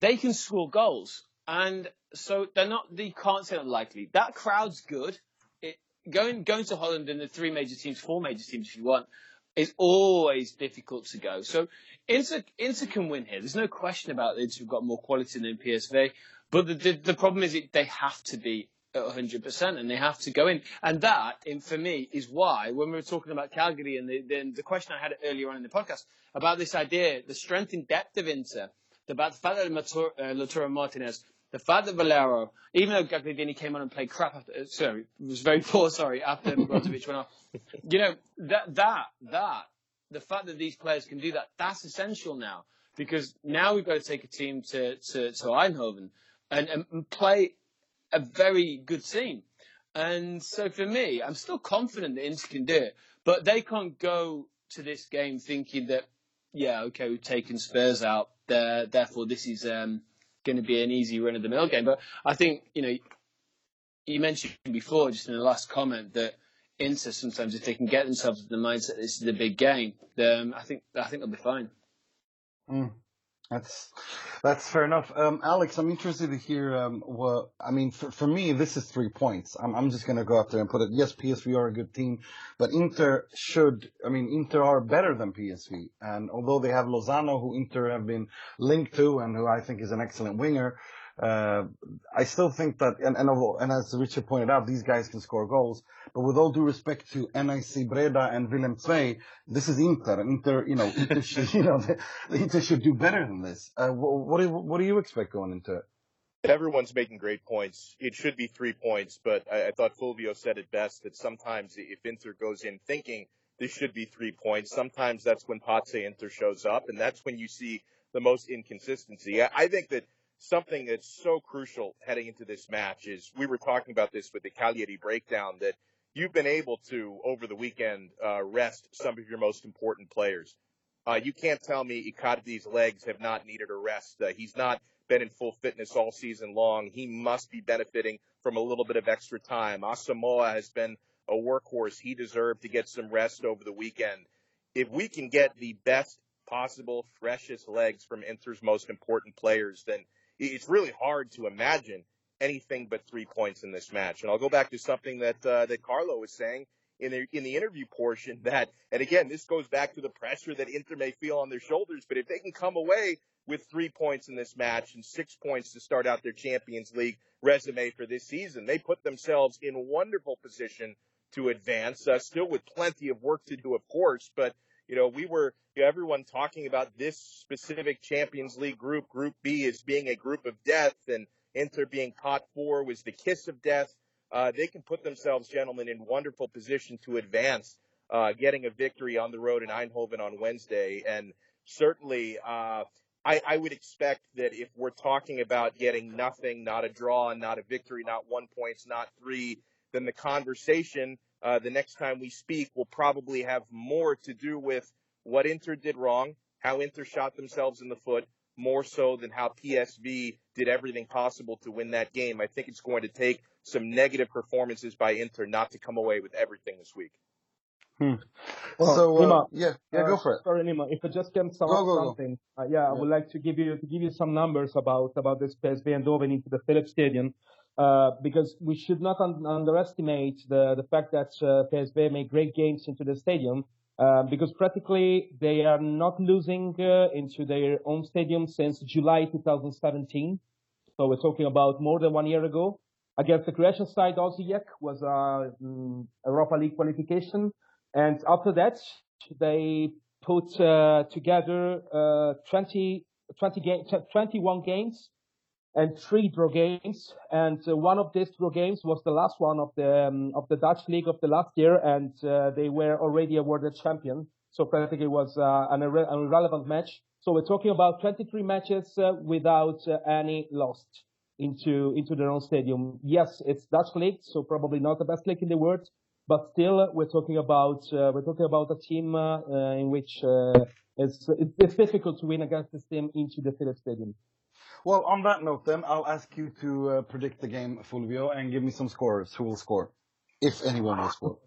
They can score goals, and so they're not. They can't say unlikely. That crowd's good going going to Holland and the three major teams, four major teams if you want, is always difficult to go. So Inter, Inter can win here. There's no question about it. Inter have got more quality than PSV. But the, the, the problem is it, they have to be at 100% and they have to go in. And that, in, for me, is why when we were talking about Cagliari and the, the, the question I had earlier on in the podcast about this idea, the strength and depth of Inter, about the fact that Lautaro uh, Martinez the fact that Valero, even though Gagliardini came on and played crap after, uh, sorry, was very poor, sorry, after Brozovic went off, you know, that, that, that, the fact that these players can do that, that's essential now. Because now we've got to take a team to, to, to Eindhoven and, and play a very good team. And so for me, I'm still confident that Inter can do it, but they can't go to this game thinking that, yeah, okay, we've taken Spurs out, therefore this is um, going to be an easy run of the mill game. But I think, you know, you mentioned before, just in the last comment, that Inter sometimes, if they can get themselves to the mindset this is a big game, then I think I think they'll be fine. Mm. That's that's fair enough. Um, Alex, I'm interested to hear um, what I mean. For, for me, this is three points. I'm, I'm just going to go out there and put it. Yes, PSV are a good team, but Inter should. I mean, Inter are better than PSV, and although they have Lozano, who Inter have been linked to, and who I think is an excellent winger, uh, I still think that, and, and, and, as Richard pointed out, these guys can score goals. But with all due respect to NAC Breda and Willem II, this is Inter. Inter, you know, Inter should, you know, Inter should do better than this. Uh, what, do, what do you expect going into it? Everyone's making great points. It should be three points, but I, I thought Fulvio said it best that sometimes if Inter goes in thinking this should be three points, sometimes that's when Pazza Inter shows up, and that's when you see the most inconsistency. I, I think that something that's so crucial heading into this match is we were talking about this with the Cagliari breakdown that you've been able to over the weekend uh, rest some of your most important players. Uh, you can't tell me Icardi's legs have not needed a rest. Uh, he's not been in full fitness all season long. He must be benefiting from a little bit of extra time. Asamoah has been a workhorse. He deserved to get some rest over the weekend. If we can get the best possible, freshest legs from Inter's most important players, then it's really hard to imagine anything but three points in this match. And I'll go back to something that uh, that Carlo was saying in the in the interview portion that, and again, this goes back to the pressure that Inter may feel on their shoulders. But if they can come away with three points in this match and six points to start out their Champions League resume for this season, they put themselves in wonderful position to advance. Uh, still with plenty of work to do, of course, but you know, we were you know, everyone talking about this specific Champions League group, Group B, as being a group of death, and Inter being pot four was the kiss of death. Uh, they can put themselves, gentlemen, in wonderful position to advance, uh, getting a victory on the road in Eindhoven on Wednesday. And certainly, uh, I, I would expect that if we're talking about getting nothing, not a draw, and not a victory, not one points, not three, then the conversation uh, the next time we speak will probably have more to do with what Inter did wrong, how Inter shot themselves in the foot, more so than how PSV did everything possible to win that game. I think it's going to take some negative performances by Inter not to come away with everything this week. Hmm. Well, so uh, Nima, yeah, yeah, uh, go for it. Sorry, Nima, if I just can sum go, up go, something, go. Uh, yeah, yeah, I would like to give you to give you some numbers about about this PSV Eindhoven into the Philips Stadium. Uh, because we should not un- underestimate the, the fact that uh, PSV made great games into the stadium uh, because practically they are not losing uh, into their own stadium since July 2017. So we're talking about more than one year ago. Against the Croatian side, Osijek was a um, Europa League qualification. And after that, they put uh, together 20, 20 ga- 21 games and three draw games. And uh, one of these draw games was the last one of the um, of the Dutch league of the last year, and uh, they were already awarded champion. So practically it was uh, an, irre- an, irrelevant match. So we're talking about 23 matches uh, without uh, any lost into into their own stadium. Yes, it's Dutch league, so probably not the best league in the world, but still we're talking about uh, we're talking about a team in which it's, it's difficult to win against this team into the Philips Stadium. Well, on that note, then I'll ask you to uh, predict the game, Fulvio, and give me some scores. Who will score, if anyone will score?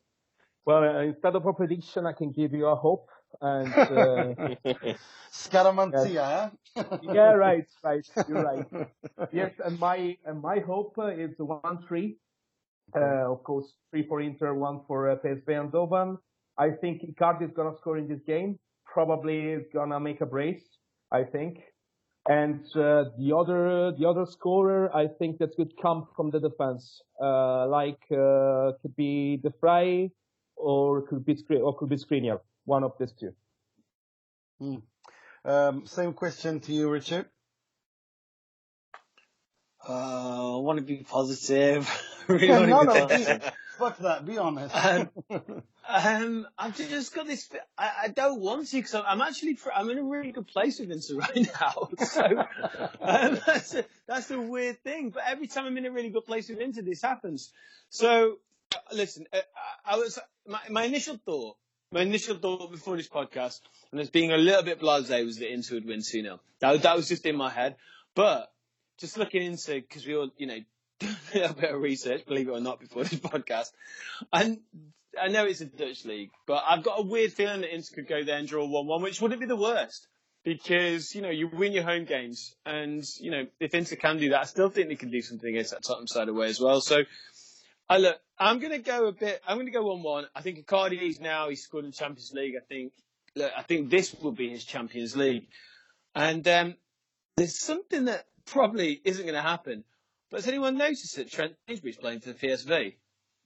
Well, uh, instead of a prediction, I can give you a hope. And uh, Scaramanzia, yeah, right, right, you're right. Yes, and my and my hope uh, is one three. Uh, of course, three for Inter, one for uh, PSV Eindhoven. I think Icardi is gonna score in this game. Probably is gonna make a brace. I think. And uh, the other the other scorer, I think that could come from the defense, uh, like uh, could be De Vrij or could be or could be Skriniar, one of these two. Hmm. Um, same question to you, Richard. Uh, I want to be positive. really Yeah, no, no, be be, positive. Fuck that. Be honest. Um, Um, I've just got this. I, I don't want to because I'm actually I'm in a really good place with Inter right now. So um, that's a, that's a weird thing. But every time I'm in a really good place with Inter, this happens. So uh, listen, uh, I was my, my initial thought. My initial thought before this podcast, and as being a little bit blasé, was that Inter would win 2 0. That, that was just in my head. But just looking into, because we all, you know, a bit of research, believe it or not, before this podcast. And I know it's a Dutch league, but I've got a weird feeling that Inter could go there and draw 1-1, which wouldn't be the worst. Because, you know, you win your home games. And, you know, if Inter can do that, I still think they can do something against that Tottenham side away as well. So, I look, I'm going to go a bit, I'm going to go 1-1. I think Icardi's now, he's scored in the Champions League. I think, look, I think this will be his Champions League. And, um, there's something that probably isn't going to happen. But has anyone noticed that Trent Sainsbury's playing for the PSV?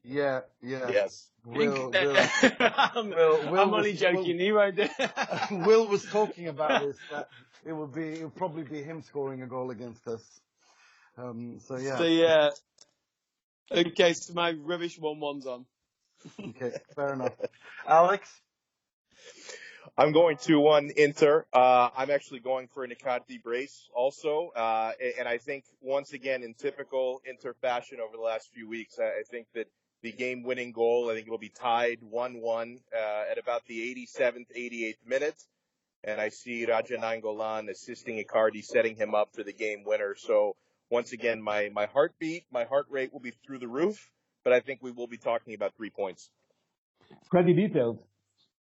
yeah, yeah. Yes. Will, Will, I'm, Will- Will I'm was- only joking. He won't do it. Will was talking about this. That it would be, it would probably be him scoring a goal against us. Um, so yeah. So yeah. Okay, so my rubbish one one's on. Okay, fair enough. Alex. I'm going to one Inter. Uh, I'm actually going for an Icardi brace also. Uh, and I think once again, in typical Inter fashion over the last few weeks, I, I think that the game winning goal, I think it'll be tied 1-1, uh, at about the 87th, 88th minute. And I see Radja Nainggolan assisting Icardi, setting him up for the game winner. So once again, my, my heartbeat, my heart rate will be through the roof, but I think we will be talking about three points. Pretty detailed.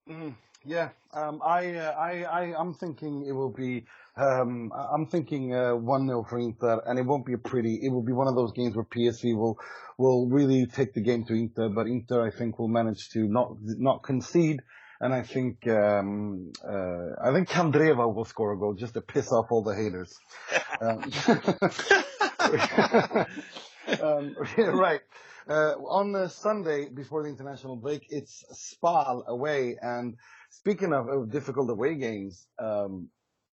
Mm, yeah, um, I, uh, I, I, I'm thinking it will be, um, I'm thinking uh, one 0 for Inter, and it won't be a pretty. It will be one of those games where PSV will will really take the game to Inter, but Inter, I think, will manage to not not concede, and I think um, uh, I think Candreva will score a goal just to piss off all the haters. Um, um, right. Uh, on uh, Sunday before the international break, it's Spal away. And speaking of, difficult away games, um,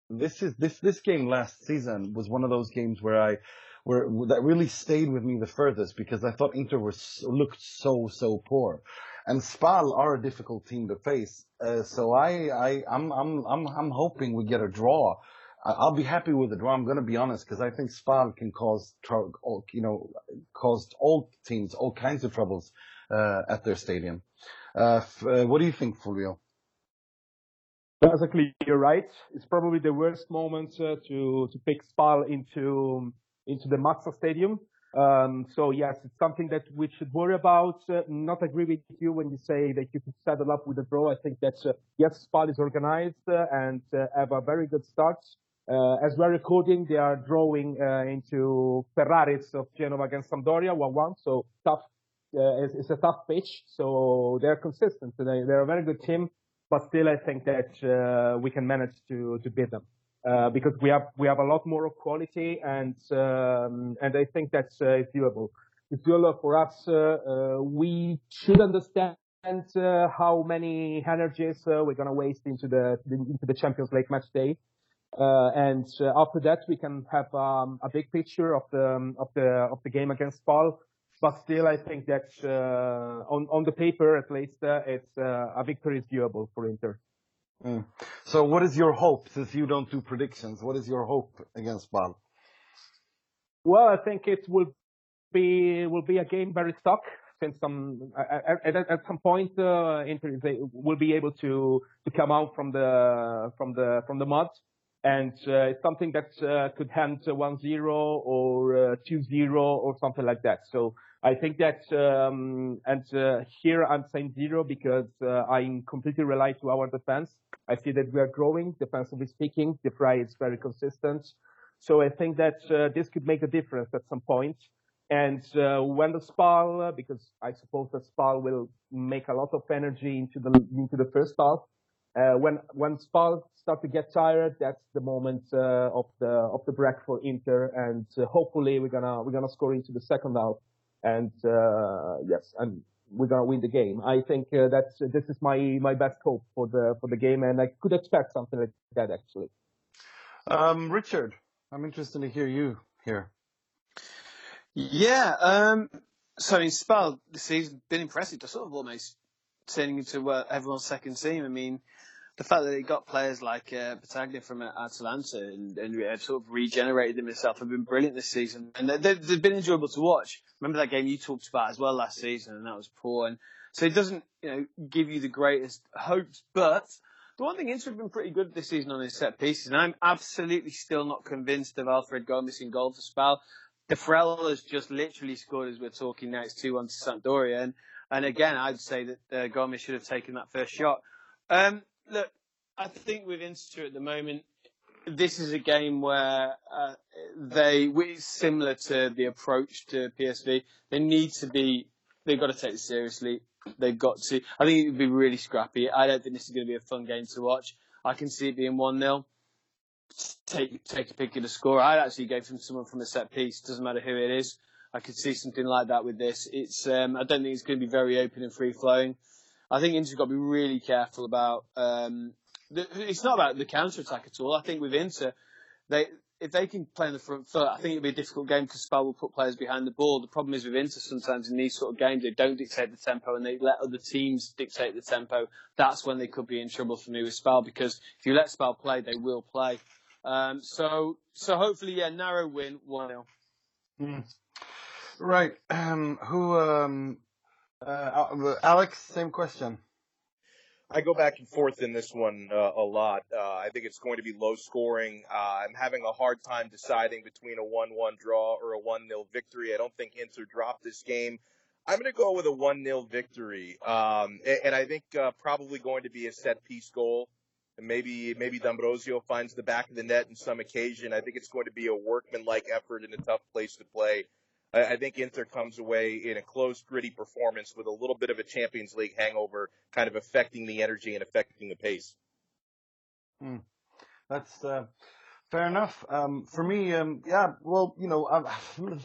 this is this this game last season was one of those games where I where that really stayed with me the furthest because I thought Inter was looked so so poor, and Spal are a difficult team to face. Uh, so I I I'm I'm I'm I'm hoping we get a draw. I'll be happy with the draw. I'm going to be honest because I think Spal can cause you know caused all teams all kinds of troubles uh, at their stadium. Uh, uh, what do you think, Fulvio? Basically, you're right. It's probably the worst moment uh, to to pick Spal into into the Mazza Stadium. Um, so yes, it's something that we should worry about. Uh, not agree with you when you say that you could settle up with a draw. I think that uh, yes, Spal is organized uh, and uh, have a very good start. Uh, as we're recording, they are drawing uh, into Ferraris of Genova against Sampdoria 1-1. So tough. It's, it's a tough pitch. So they're consistent. They, they're a very good team but still I think that uh, we can manage to to beat them uh, because we have we have a lot more quality and um, and I think that's uh, it's doable. It's doable for us. We should understand uh, how many energies uh, we're gonna waste into the into the Champions League match day. Uh, and after that, we can have um, a big picture of the um, of the of the game against Spal. But still, I think that uh, on on the paper, at least, uh, it's uh, a victory is doable for Inter. Mm. So what is your hope, since you don't do predictions, what is your hope against Spal? Well, I think it will be will be a game very stuck since some at, at, at some point uh, Inter a- will be able to to come out from the from the from the mud, and uh, it's something that uh, could end 1-0 or uh, 2-0 or something like that. So I think that um, and uh, here I'm saying zero because uh, I completely rely to our defense. I see that we are growing defensively speaking. De Vrij is very consistent. So I think that uh, this could make a difference at some point. And uh, when the Spal, uh, because I suppose the Spal will make a lot of energy into the into the first half. Uh, when when Spal start to get tired, that's the moment of the of the break for Inter, and hopefully we're gonna we're gonna score into the second half. And uh, yes, and we're gonna win the game. I think uh, that's this is my my best hope for the for the game, and I could expect something like that actually. Um, Richard, I'm interested to hear you here. Yeah. Um, so in Spal, the season been impressive. They're sort of almost turning into uh, everyone's second team. I mean, the fact that they got players like uh, Petagna from uh, Atalanta and, and uh, sort of regenerated himself have been brilliant this season, and they, they've been enjoyable to watch. Remember that game you talked about as well last season, and that was poor. And so it doesn't, you know, give you the greatest hopes, but the one thing Inter have been pretty good this season on his set pieces, and I'm absolutely still not convinced of Alfred Gomis in goal for Spal. Defrel has just literally scored as we're talking now. It's 2-1 to Sampdoria. And, and again, I'd say that uh, Gomis should have taken that first shot. Um, look, I think with Inter at the moment, this is a game where uh, they, similar to the approach to PSV, they need to be, they've got to take it seriously. They've got to. I think it would be really scrappy. I don't think this is going to be a fun game to watch. I can see it being 1 0. Take, take a pick of the score. I'd actually go from someone from a set piece. Doesn't matter who it is. I could see something like that with this. It's. Um, I don't think it's going to be very open and free flowing. I think Inter's got to be really careful about. Um, the, it's not about the counter attack at all. I think with Inter, they if they can play on the front foot, I think it'll be a difficult game because Spal will put players behind the ball. The problem is with Inter sometimes in these sort of games, they don't dictate the tempo and they let other teams dictate the tempo. That's when they could be in trouble for me with Spal because if you let Spal play, they will play. Um, so, so hopefully, yeah, narrow win, 1 0. Mm. Right. Um, who, um, uh, Alex, same question. I go back and forth in this one uh, a lot. Uh, I think it's going to be low scoring. Uh, I'm having a hard time deciding between a 1-1 draw or a 1-0 victory. I don't think Inter dropped this game. I'm going to go with a 1-0 victory. Um, and, and, I think uh, probably going to be a set piece goal. And maybe maybe D'Ambrosio finds the back of the net in some occasion. I think it's going to be a workmanlike effort in a tough place to play. I, think Inter comes away in a close, gritty performance with a little bit of a Champions League hangover, kind of affecting the energy and affecting the pace. Hmm. That's uh, fair enough. Um, for me, um, yeah, well, you know, I'm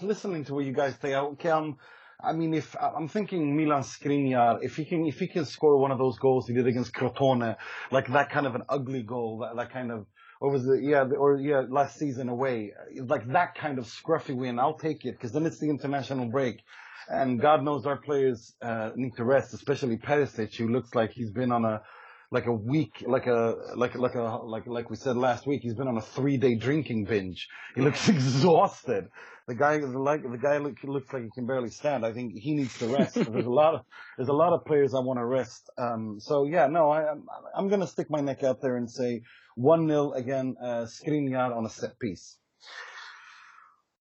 listening to what you guys say. Okay, I'm, I mean, if I'm thinking Milan Skriniar, if he can, if he can score one of those goals he did against Crotone, like that kind of an ugly goal, that, that kind of or was it yeah or yeah last season away. Like that kind of scruffy win i'll take it because then it's the international break. And god knows our players uh, need to rest especially Perisic who looks like he's been on a like a week like a like like a like like we said last week he's been on a 3 day drinking binge. He looks exhausted. The guy the like the guy look, looks like he can barely stand. I think he needs to rest. There's a lot of there's a lot of players i want to rest. Um so yeah no i i'm, I'm going to stick my neck out there and say 1-0 again, uh, Skriniar on a set piece.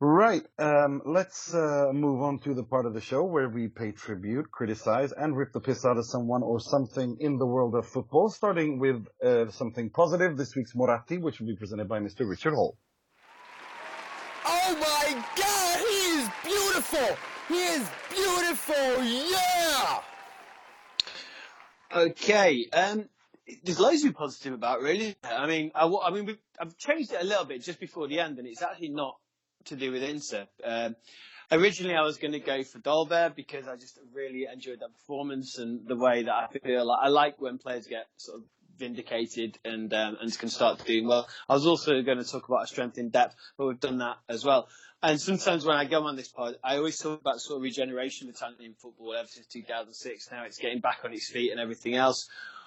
Right, um, let's uh, move on to the part of the show where we pay tribute, criticize, and rip the piss out of someone or something in the world of football, starting with uh, something positive, this week's Moratti, which will be presented by Mr. Richard Hall. Oh my god, he is beautiful! He is beautiful, yeah! Okay, um, there's loads to be positive about, really. I mean, I, I mean, I've changed it a little bit just before the end, and it's actually not to do with Inter. Um, originally, I was going to go for Dolberg because I just really enjoyed that performance and the way that I feel. Like, I like when players get sort of vindicated and um, and can start doing well. I was also going to talk about a strength in depth, but we've done that as well. And sometimes when I go on this pod, I always talk about sort of regeneration of Italian football ever since 2006. Now it's getting back on its feet and everything else.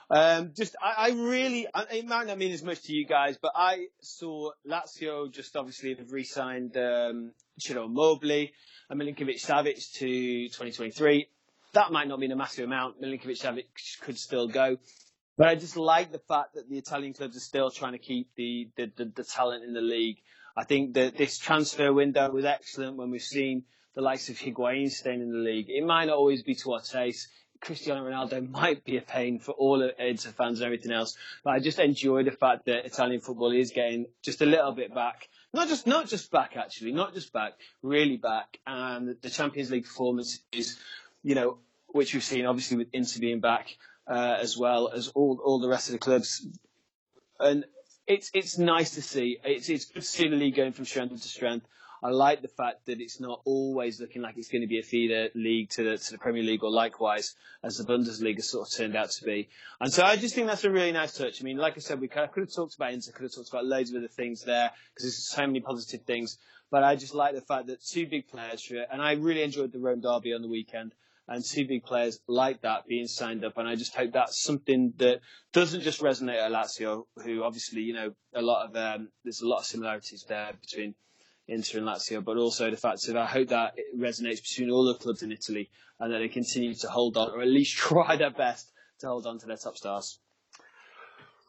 Um, just, I, I really, it might not mean as much to you guys, but I saw Lazio just obviously have re-signed um, Ciro Immobile and Milinkovic Savic to 2023. That might not mean a massive amount. Milinkovic Savic could still go. But I just like the fact that the Italian clubs are still trying to keep the, the, the, the talent in the league. I think that this transfer window was excellent when we've seen the likes of Higuain staying in the league. It might not always be to our taste. Cristiano Ronaldo might be a pain for all of Inter fans and everything else, but I just enjoy the fact that Italian football is getting just a little bit back. Not just not just back actually, not just back, really back. And the Champions League performance is, you know, which we've seen obviously with Inter being back uh, as well as all all the rest of the clubs. And it's it's nice to see. It's it's good to see the league going from strength to strength. I like the fact that it's not always looking like it's going to be a feeder league to the, to the Premier League or likewise as the Bundesliga sort of turned out to be. And so I just think that's a really nice touch. I mean, like I said, we could have talked about Inter, could have talked about loads of other things there because there's so many positive things. But I just like the fact that two big players for it, and I really enjoyed the Rome derby on the weekend. And two big players like that being signed up, and I just hope that's something that doesn't just resonate at Lazio, who obviously, you know, a lot of um, there's a lot of similarities there between Inter and Lazio, but also the fact that I hope that it resonates between all the clubs in Italy and that they continue to hold on, or at least try their best to hold on to their top stars.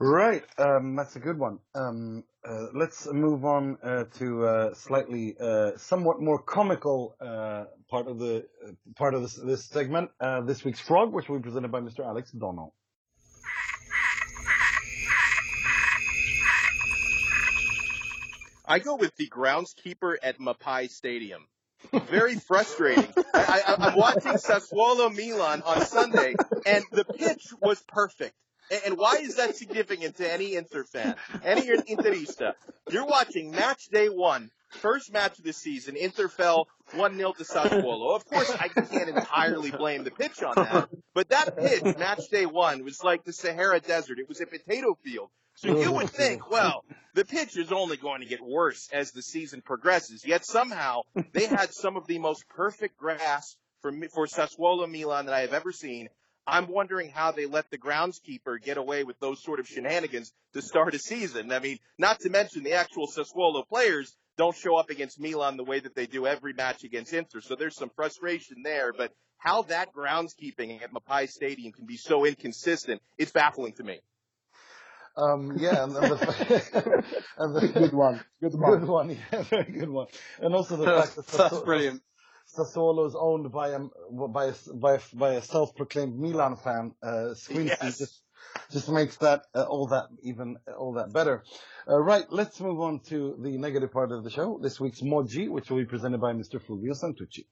Right, um, that's a good one. Um, uh, let's move on uh, to uh, slightly, uh, somewhat more comical uh, part of the part of this, this segment. this week's frog, which will be presented by Mr. Alex Donald. I go with the groundskeeper at Mapei Stadium. Very frustrating. I, I, I'm watching Sassuolo Milan on Sunday, and the pitch was perfect. And why is that significant to any Inter fan, any Interista? You're watching match day one, first match of the season. Inter fell 1-0 to Sassuolo. Of course, I can't entirely blame the pitch on that, but that pitch, match day one, was like the Sahara Desert. It was a potato field. So you would think, well, the pitch is only going to get worse as the season progresses. Yet somehow they had some of the most perfect grass for for Sassuolo Milan that I have ever seen. I'm wondering how they let the groundskeeper get away with those sort of shenanigans to start a season. I mean, not to mention the actual Sassuolo players don't show up against Milan the way that they do every match against Inter. So there's some frustration there, but how that groundskeeping at Mapei Stadium can be so inconsistent, it's baffling to me. Um, yeah, and, and, the, and the, good one, good one, good one, yeah, very good one. And also the fact that that's brilliant. Sassuolo is owned by a by a, by a, by a self-proclaimed Milan fan, uh, yes. just just makes that uh, all that even all that better. Uh, right, let's move on to the negative part of the show. This week's Moggi, which will be presented by Mr. Fulvio Santucci.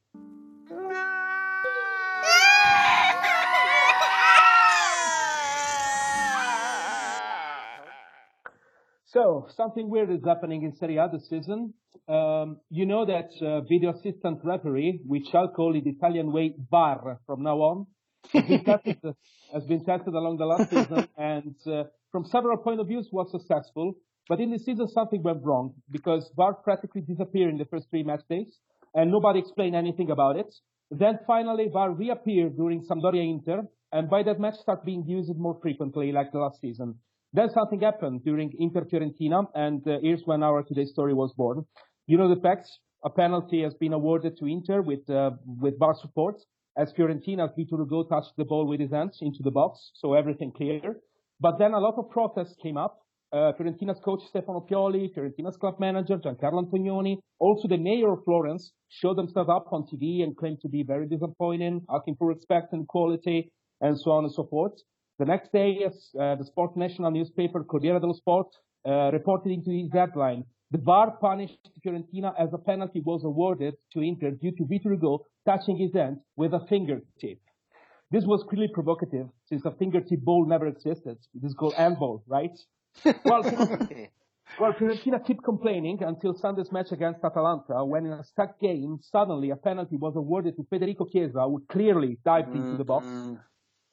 So something weird is happening in Serie A this season. Um, you know that uh, video assistant referee, which I'll call it Italian way VAR from now on, has been tested, has been tested along the last season, and uh, from several point of views was successful. But in this season, something went wrong because VAR practically disappeared in the first three match days, and nobody explained anything about it. Then finally, VAR reappeared during Sampdoria Inter, and by that match, started being used more frequently, like the last season. Then something happened during Inter Fiorentina, and uh, here's when our today's story was born. You know the facts. A penalty has been awarded to Inter with uh, with VAR support, as Fiorentina's Vitor Hugo touched the ball with his hands into the box, so everything clear. But then a lot of protests came up. Uh, Fiorentina's coach Stefano Pioli, Fiorentina's club manager Giancarlo Antognoni, also the mayor of Florence showed themselves up on TV and claimed to be very disappointed, asking for respect and quality, and so on and so forth. The next day, uh, the sport national newspaper Corriere dello Sport uh, reported into his headline, the VAR punished Fiorentina as a penalty was awarded to Inter due to Vitor touching his hand with a fingertip. This was clearly provocative since a fingertip ball never existed. It is called handball, right? well, well, Fiorentina kept complaining until Sunday's match against Atalanta when in a stuck game, suddenly a penalty was awarded to Federico Chiesa who clearly dived mm-hmm. into the box.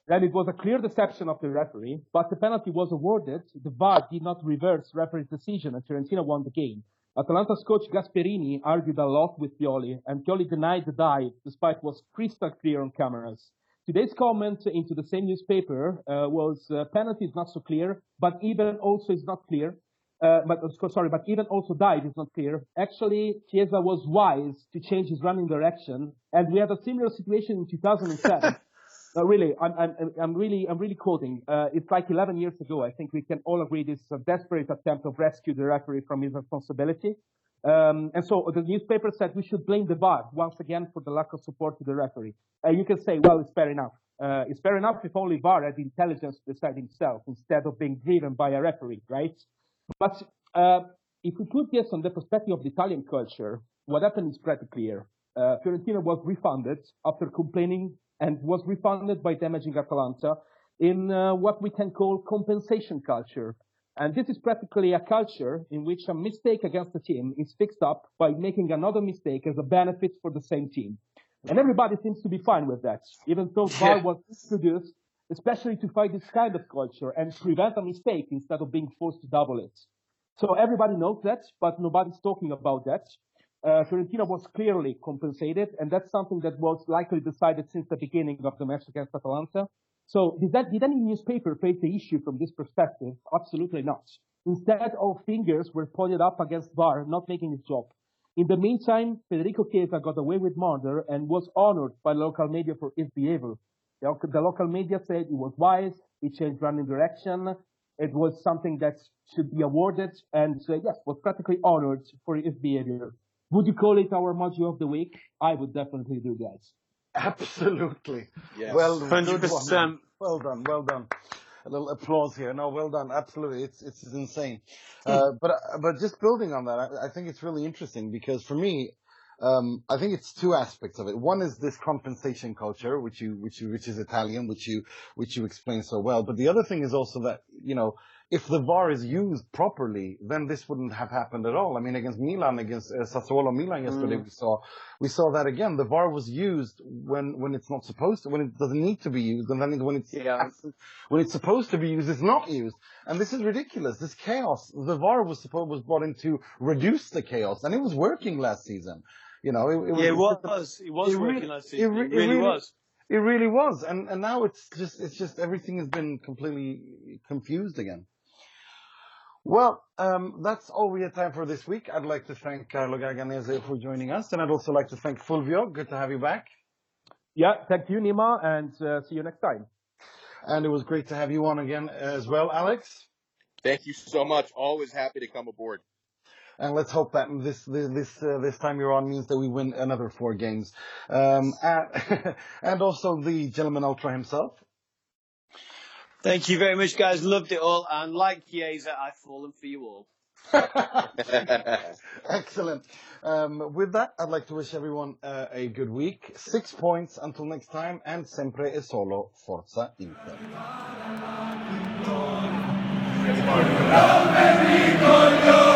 Then it was a clear deception of the referee, but the penalty was awarded. The VAR did not reverse referee's decision, and Fiorentina won the game. Atalanta's coach Gasperini argued a lot with Pioli, and Pioli denied the dive, despite it was crystal clear on cameras. Today's comment into the same newspaper uh, was uh, penalty is not so clear, but even also is not clear. Uh, but uh, sorry, but even also dive is not clear. Actually, Chiesa was wise to change his running direction, and we had a similar situation in 2007. No, really, I'm, I'm, I'm really, I'm really quoting. Uh, it's like 11 years ago. I think we can all agree this is a desperate attempt to rescue the referee from his responsibility. Um, and so the newspaper said we should blame the VAR once again for the lack of support to the referee. And you can say, well, it's fair enough. Uh, it's fair enough if only VAR had intelligence to decide himself instead of being driven by a referee, right? But uh, if we put this on the perspective of the Italian culture, what happened is pretty clear. Uh, Fiorentina was refunded after complaining and was refunded by damaging Atalanta in uh, what we can call compensation culture. And this is practically a culture in which a mistake against a team is fixed up by making another mistake as a benefit for the same team. And everybody seems to be fine with that, even though VAR was introduced especially to fight this kind of culture and prevent a mistake instead of being forced to double it. So everybody knows that, but nobody's talking about that. Uh, Fiorentina was clearly compensated, and that's something that was likely decided since the beginning of the match against Atalanta. So did that, did any newspaper face the issue from this perspective? Absolutely not. Instead, all fingers were pointed up against VAR not making his job. In the meantime, Federico Chiesa got away with murder and was honored by local media for his behavior. The, the local media said it was wise, he changed running direction, it was something that should be awarded, and uh, yes, was practically honored for his behavior. Would you call it our module of the week? I would definitely do that. Absolutely. Yes. Well, good 100%. one. Well done. Well done. A little applause here. No, well done. Absolutely. It's, it's insane. Uh, but, but just building on that, I, I think it's really interesting because for me, um, I think it's two aspects of it. One is this compensation culture, which you, which you, which is Italian, which you, which you explain so well. But the other thing is also that, you know, if the VAR is used properly, then this wouldn't have happened at all. I mean, against Milan, against uh, Sassuolo Milan yesterday, we saw, we saw that again. The VAR was used when, when it's not supposed to, when it doesn't need to be used, and then when it's, Yeah. when it's supposed to be used, it's not used. And this is ridiculous. This chaos. The VAR was supposed, was brought in to reduce the chaos, and it was working last season. You know, it, it was, Yeah, it was. It was it re- working last it season. re- It it really really- was. it really was, and and now it's just it's just everything has been completely confused again. Well, um, that's all we have time for this week. I'd like to thank Carlo Garganese for joining us, and I'd also like to thank Fulvio. Good to have you back, Yeah, thank you, Nima, and uh, see you next time. and it was great to have you on again as well, Alex. Thank you so much. Always happy to come aboard. And let's hope that this this this, uh, this time you're on means that we win another four games, um, and, and also the gentleman ultra himself. Thank you very much, guys. Loved it all. And like Chiesa, I've fallen for you all. Excellent. Um, with that, I'd like to wish everyone uh, a good week. Six points until next time, and sempre e solo Forza Inter. Con